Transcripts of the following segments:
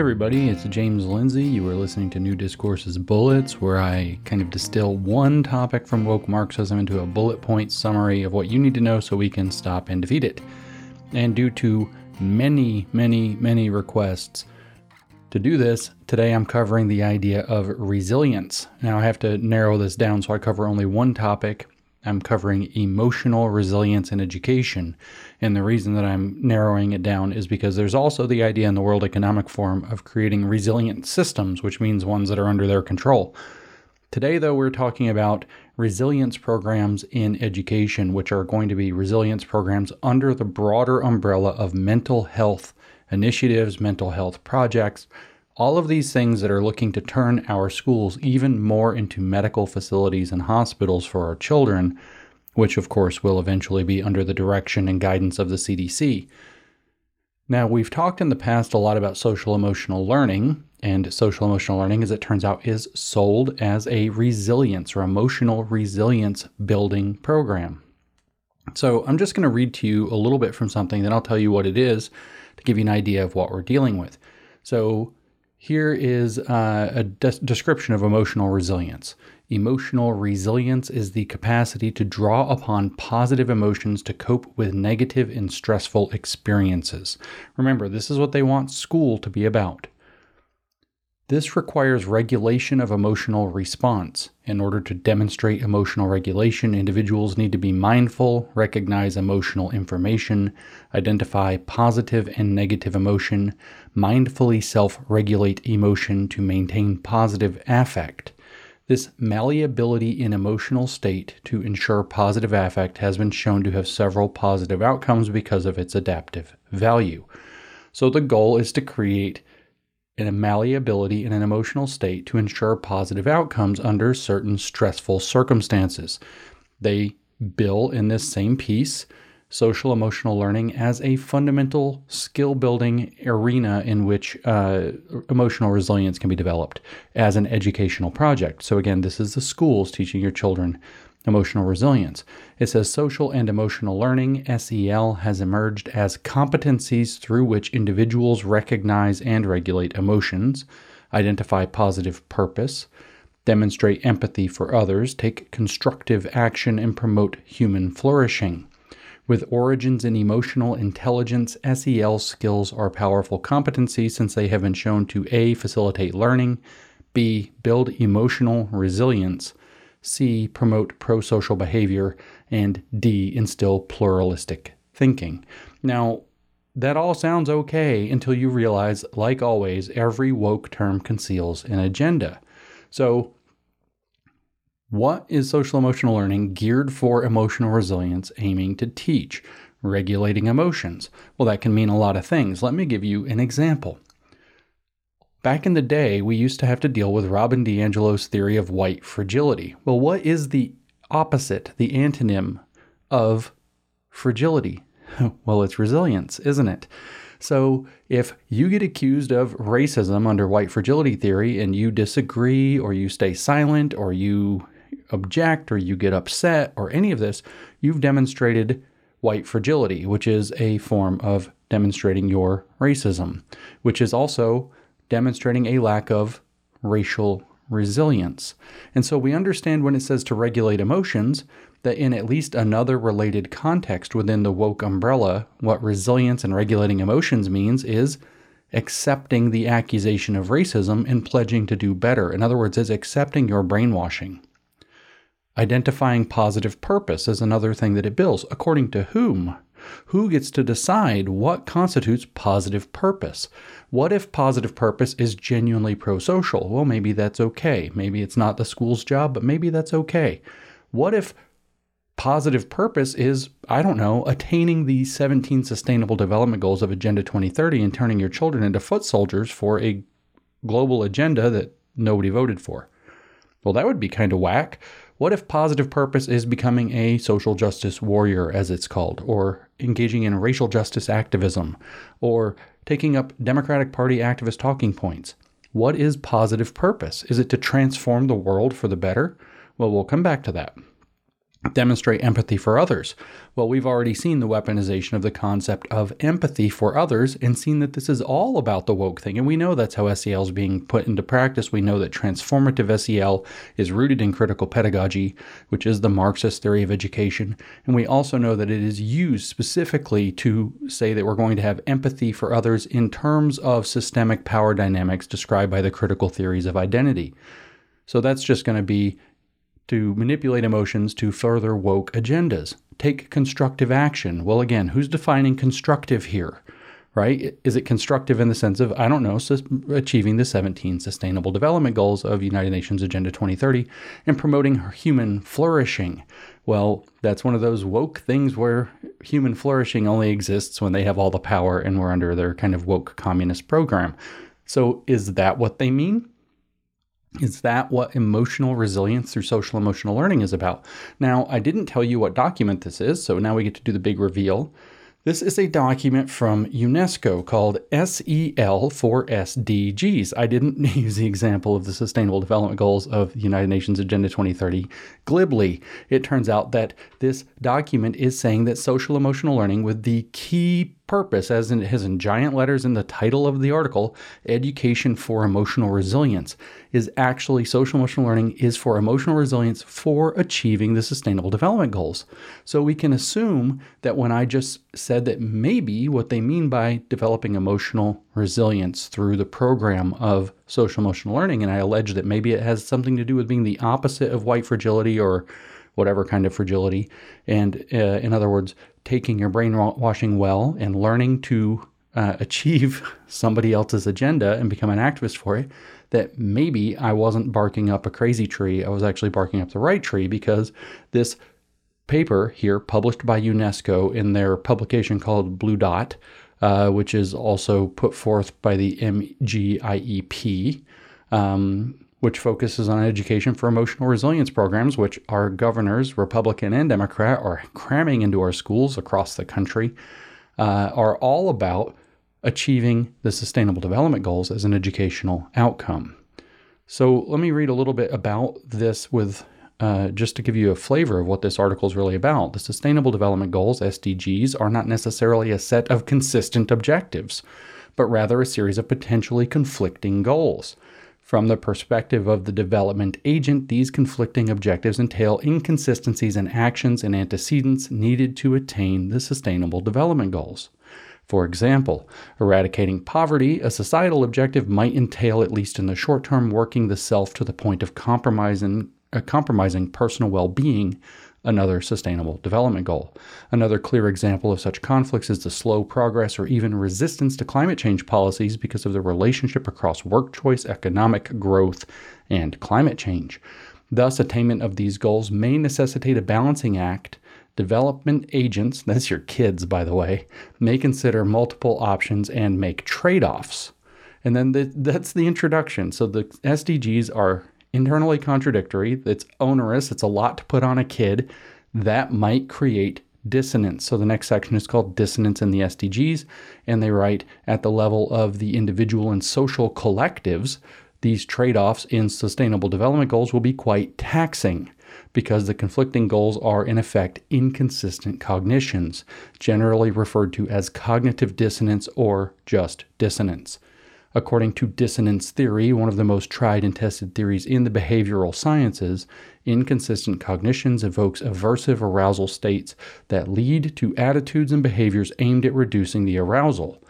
everybody, it's James Lindsay. You are listening to New Discourses Bullets, where I kind of distill one topic from woke Marxism into a bullet point summary of what you need to know so we can stop and defeat it. And due to many, many, many requests to do this, today I'm covering the idea of resilience. Now I have to narrow this down so I cover only one topic I'm covering emotional resilience in education. And the reason that I'm narrowing it down is because there's also the idea in the World Economic Forum of creating resilient systems, which means ones that are under their control. Today, though, we're talking about resilience programs in education, which are going to be resilience programs under the broader umbrella of mental health initiatives, mental health projects, all of these things that are looking to turn our schools even more into medical facilities and hospitals for our children, which of course will eventually be under the direction and guidance of the CDC. Now, we've talked in the past a lot about social emotional learning, and social emotional learning, as it turns out, is sold as a resilience or emotional resilience building program. So, I'm just going to read to you a little bit from something, then I'll tell you what it is to give you an idea of what we're dealing with. So, here is uh, a de- description of emotional resilience. Emotional resilience is the capacity to draw upon positive emotions to cope with negative and stressful experiences. Remember, this is what they want school to be about. This requires regulation of emotional response. In order to demonstrate emotional regulation, individuals need to be mindful, recognize emotional information, identify positive and negative emotion, mindfully self regulate emotion to maintain positive affect. This malleability in emotional state to ensure positive affect has been shown to have several positive outcomes because of its adaptive value. So, the goal is to create a malleability in an emotional state to ensure positive outcomes under certain stressful circumstances. They bill in this same piece social emotional learning as a fundamental skill building arena in which uh, emotional resilience can be developed as an educational project. So, again, this is the schools teaching your children emotional resilience. It says social and emotional learning, SEL, has emerged as competencies through which individuals recognize and regulate emotions, identify positive purpose, demonstrate empathy for others, take constructive action, and promote human flourishing. With origins in emotional intelligence, SEL skills are powerful competencies since they have been shown to A. facilitate learning, B. build emotional resilience, C. Promote pro social behavior. And D. Instill pluralistic thinking. Now, that all sounds okay until you realize, like always, every woke term conceals an agenda. So, what is social emotional learning geared for emotional resilience aiming to teach? Regulating emotions. Well, that can mean a lot of things. Let me give you an example. Back in the day, we used to have to deal with Robin DiAngelo's theory of white fragility. Well, what is the opposite, the antonym of fragility? well, it's resilience, isn't it? So, if you get accused of racism under white fragility theory and you disagree, or you stay silent, or you object, or you get upset, or any of this, you've demonstrated white fragility, which is a form of demonstrating your racism, which is also demonstrating a lack of racial resilience. And so we understand when it says to regulate emotions that in at least another related context within the woke umbrella, what resilience and regulating emotions means is accepting the accusation of racism and pledging to do better. In other words, is accepting your brainwashing. Identifying positive purpose is another thing that it bills. According to whom? Who gets to decide what constitutes positive purpose? What if positive purpose is genuinely pro social? Well, maybe that's okay. Maybe it's not the school's job, but maybe that's okay. What if positive purpose is, I don't know, attaining the 17 sustainable development goals of Agenda 2030 and turning your children into foot soldiers for a global agenda that nobody voted for? Well, that would be kind of whack. What if positive purpose is becoming a social justice warrior, as it's called, or engaging in racial justice activism, or taking up Democratic Party activist talking points? What is positive purpose? Is it to transform the world for the better? Well, we'll come back to that. Demonstrate empathy for others. Well, we've already seen the weaponization of the concept of empathy for others and seen that this is all about the woke thing. And we know that's how SEL is being put into practice. We know that transformative SEL is rooted in critical pedagogy, which is the Marxist theory of education. And we also know that it is used specifically to say that we're going to have empathy for others in terms of systemic power dynamics described by the critical theories of identity. So that's just going to be to manipulate emotions to further woke agendas. Take constructive action. Well, again, who's defining constructive here? Right? Is it constructive in the sense of, I don't know, achieving the 17 Sustainable Development Goals of United Nations Agenda 2030 and promoting human flourishing? Well, that's one of those woke things where human flourishing only exists when they have all the power and we're under their kind of woke communist program. So, is that what they mean? Is that what emotional resilience through social emotional learning is about? Now, I didn't tell you what document this is, so now we get to do the big reveal. This is a document from UNESCO called SEL for SDGs. I didn't use the example of the Sustainable Development Goals of the United Nations Agenda 2030 glibly. It turns out that this document is saying that social emotional learning, with the key purpose, as it has in giant letters in the title of the article, Education for Emotional Resilience, is actually social emotional learning is for emotional resilience for achieving the Sustainable Development Goals. So we can assume that when I just said that maybe what they mean by developing emotional resilience through the program of social emotional learning, and I allege that maybe it has something to do with being the opposite of white fragility or whatever kind of fragility. And uh, in other words, taking your brainwashing well and learning to uh, achieve somebody else's agenda and become an activist for it, that maybe I wasn't barking up a crazy tree. I was actually barking up the right tree because this paper here, published by UNESCO in their publication called Blue Dot, uh, which is also put forth by the MGIEP, um, which focuses on education for emotional resilience programs, which our governors, Republican and Democrat, are cramming into our schools across the country, uh, are all about achieving the Sustainable Development Goals as an educational outcome. So let me read a little bit about this with uh, just to give you a flavor of what this article is really about. The Sustainable Development Goals, SDGs, are not necessarily a set of consistent objectives, but rather a series of potentially conflicting goals. From the perspective of the development agent, these conflicting objectives entail inconsistencies in actions and antecedents needed to attain the Sustainable Development Goals. For example, eradicating poverty, a societal objective, might entail, at least in the short term, working the self to the point of compromising, uh, compromising personal well being another sustainable development goal. Another clear example of such conflicts is the slow progress or even resistance to climate change policies because of the relationship across work choice, economic growth, and climate change. Thus, attainment of these goals may necessitate a balancing act. Development agents, that's your kids, by the way, may consider multiple options and make trade offs. And then the, that's the introduction. So the SDGs are internally contradictory, it's onerous, it's a lot to put on a kid, that might create dissonance. So the next section is called Dissonance in the SDGs, and they write at the level of the individual and social collectives, these trade offs in sustainable development goals will be quite taxing because the conflicting goals are, in effect, inconsistent cognitions, generally referred to as cognitive dissonance or just dissonance. According to dissonance theory, one of the most tried and tested theories in the behavioral sciences, inconsistent cognitions evokes aversive arousal states that lead to attitudes and behaviors aimed at reducing the arousal.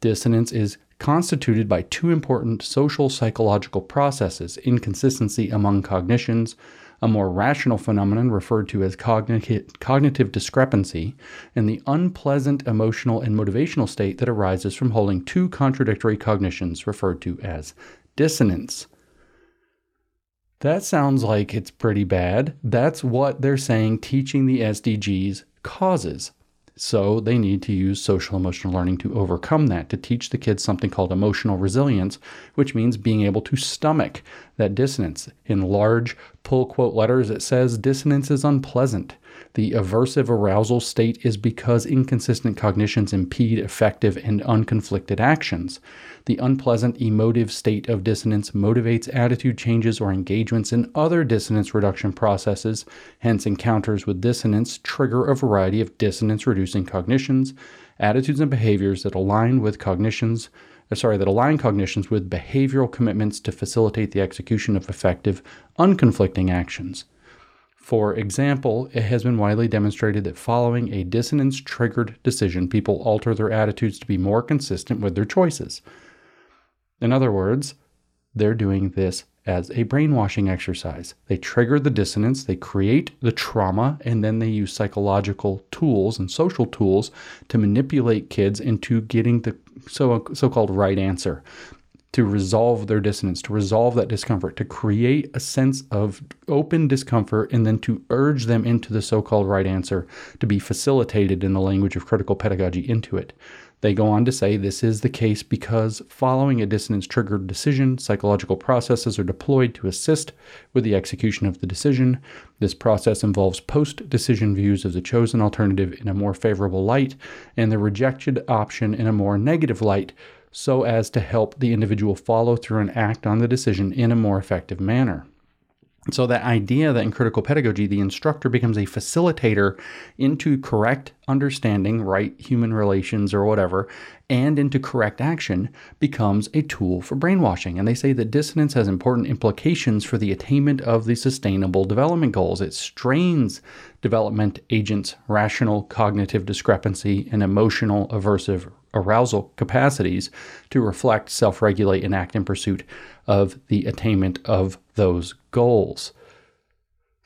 Dissonance is constituted by two important social psychological processes inconsistency among cognitions a more rational phenomenon referred to as cognitive, cognitive discrepancy, and the unpleasant emotional and motivational state that arises from holding two contradictory cognitions referred to as dissonance. That sounds like it's pretty bad. That's what they're saying teaching the SDGs causes. So they need to use social emotional learning to overcome that, to teach the kids something called emotional resilience, which means being able to stomach that dissonance in large pull quote letters, it says dissonance is unpleasant. The aversive arousal state is because inconsistent cognitions impede effective and unconflicted actions. The unpleasant emotive state of dissonance motivates attitude changes or engagements in other dissonance reduction processes. Hence, encounters with dissonance trigger a variety of dissonance reducing cognitions, attitudes, and behaviors that align with cognitions. uh, Sorry, that align cognitions with behavioral commitments to facilitate the execution of effective, unconflicting actions. For example, it has been widely demonstrated that following a dissonance triggered decision, people alter their attitudes to be more consistent with their choices. In other words, they're doing this as a brainwashing exercise. They trigger the dissonance, they create the trauma, and then they use psychological tools and social tools to manipulate kids into getting the so so called right answer to resolve their dissonance, to resolve that discomfort, to create a sense of open discomfort, and then to urge them into the so called right answer to be facilitated in the language of critical pedagogy into it. They go on to say this is the case because following a dissonance triggered decision, psychological processes are deployed to assist with the execution of the decision. This process involves post decision views of the chosen alternative in a more favorable light and the rejected option in a more negative light so as to help the individual follow through and act on the decision in a more effective manner. So, that idea that in critical pedagogy, the instructor becomes a facilitator into correct understanding, right human relations or whatever, and into correct action becomes a tool for brainwashing. And they say that dissonance has important implications for the attainment of the sustainable development goals. It strains development agents' rational cognitive discrepancy and emotional aversive arousal capacities to reflect, self regulate, and act in pursuit of the attainment of those goals.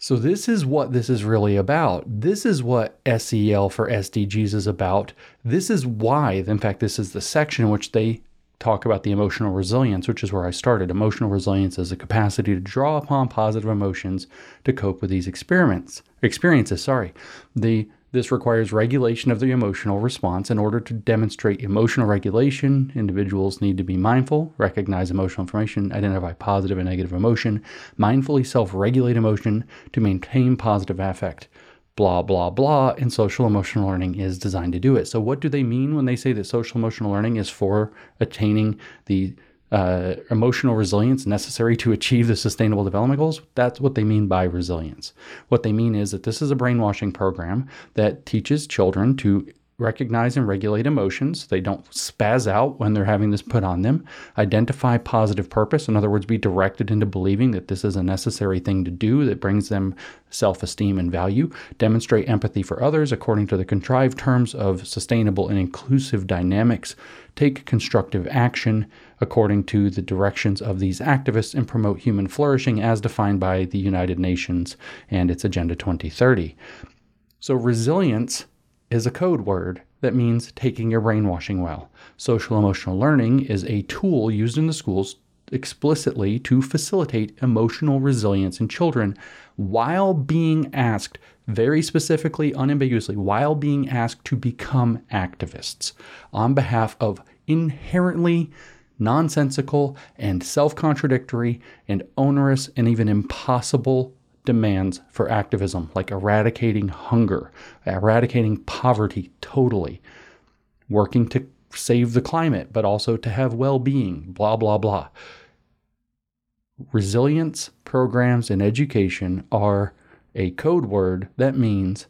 So, this is what this is really about. This is what SEL for SDGs is about. This is why, in fact, this is the section in which they talk about the emotional resilience, which is where I started. Emotional resilience is the capacity to draw upon positive emotions to cope with these experiments experiences. Sorry, the this requires regulation of the emotional response. In order to demonstrate emotional regulation, individuals need to be mindful, recognize emotional information, identify positive and negative emotion, mindfully self regulate emotion to maintain positive affect. Blah, blah, blah. And social emotional learning is designed to do it. So, what do they mean when they say that social emotional learning is for attaining the uh, emotional resilience necessary to achieve the sustainable development goals. That's what they mean by resilience. What they mean is that this is a brainwashing program that teaches children to recognize and regulate emotions. They don't spaz out when they're having this put on them. Identify positive purpose. In other words, be directed into believing that this is a necessary thing to do that brings them self esteem and value. Demonstrate empathy for others according to the contrived terms of sustainable and inclusive dynamics. Take constructive action according to the directions of these activists and promote human flourishing as defined by the United Nations and its Agenda 2030. So, resilience is a code word that means taking your brainwashing well. Social emotional learning is a tool used in the schools explicitly to facilitate emotional resilience in children while being asked very specifically, unambiguously, while being asked to become activists on behalf of inherently nonsensical and self contradictory and onerous and even impossible demands for activism, like eradicating hunger, eradicating poverty totally, working to save the climate, but also to have well being, blah, blah, blah. Resilience programs in education are a code word that means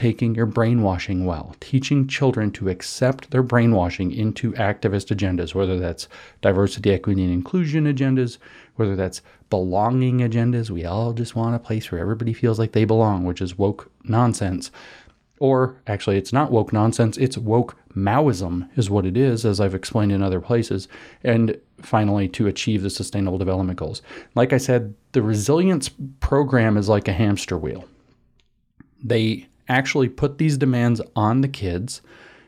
taking your brainwashing well, teaching children to accept their brainwashing into activist agendas, whether that's diversity, equity, and inclusion agendas, whether that's belonging agendas. We all just want a place where everybody feels like they belong, which is woke nonsense. Or actually, it's not woke nonsense, it's woke Maoism, is what it is, as I've explained in other places. And finally, to achieve the Sustainable Development Goals. Like I said, the resilience program is like a hamster wheel. They actually put these demands on the kids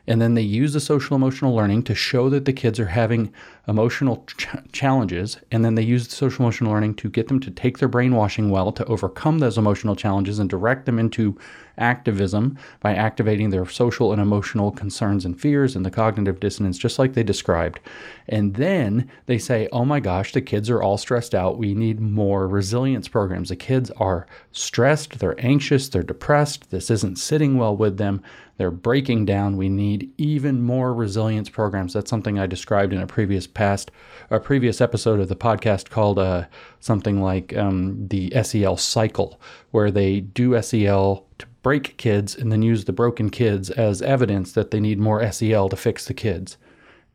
and then they use the social emotional learning to show that the kids are having emotional ch- challenges, and then they use social emotional learning to get them to take their brainwashing well to overcome those emotional challenges and direct them into activism by activating their social and emotional concerns and fears and the cognitive dissonance, just like they described. And then they say, oh my gosh, the kids are all stressed out. We need more resilience programs. The kids are stressed, they're anxious, they're depressed. This isn't sitting well with them. They're breaking down. We need even more resilience programs. That's something I described in a previous past, a previous episode of the podcast called uh, something like um, the SEL cycle, where they do SEL to break kids and then use the broken kids as evidence that they need more SEL to fix the kids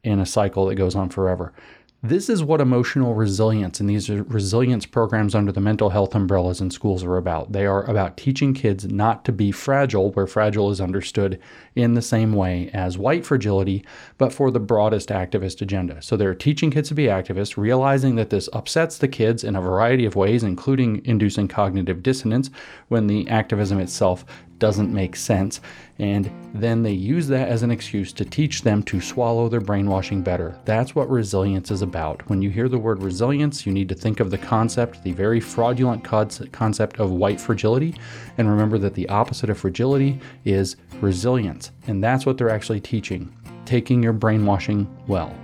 in a cycle that goes on forever. This is what emotional resilience and these resilience programs under the mental health umbrellas in schools are about. They are about teaching kids not to be fragile, where fragile is understood in the same way as white fragility, but for the broadest activist agenda. So they're teaching kids to be activists, realizing that this upsets the kids in a variety of ways, including inducing cognitive dissonance when the activism itself doesn't make sense. And then they use that as an excuse to teach them to swallow their brainwashing better. That's what resilience is about. When you hear the word resilience, you need to think of the concept, the very fraudulent concept of white fragility. And remember that the opposite of fragility is resilience. And that's what they're actually teaching, taking your brainwashing well.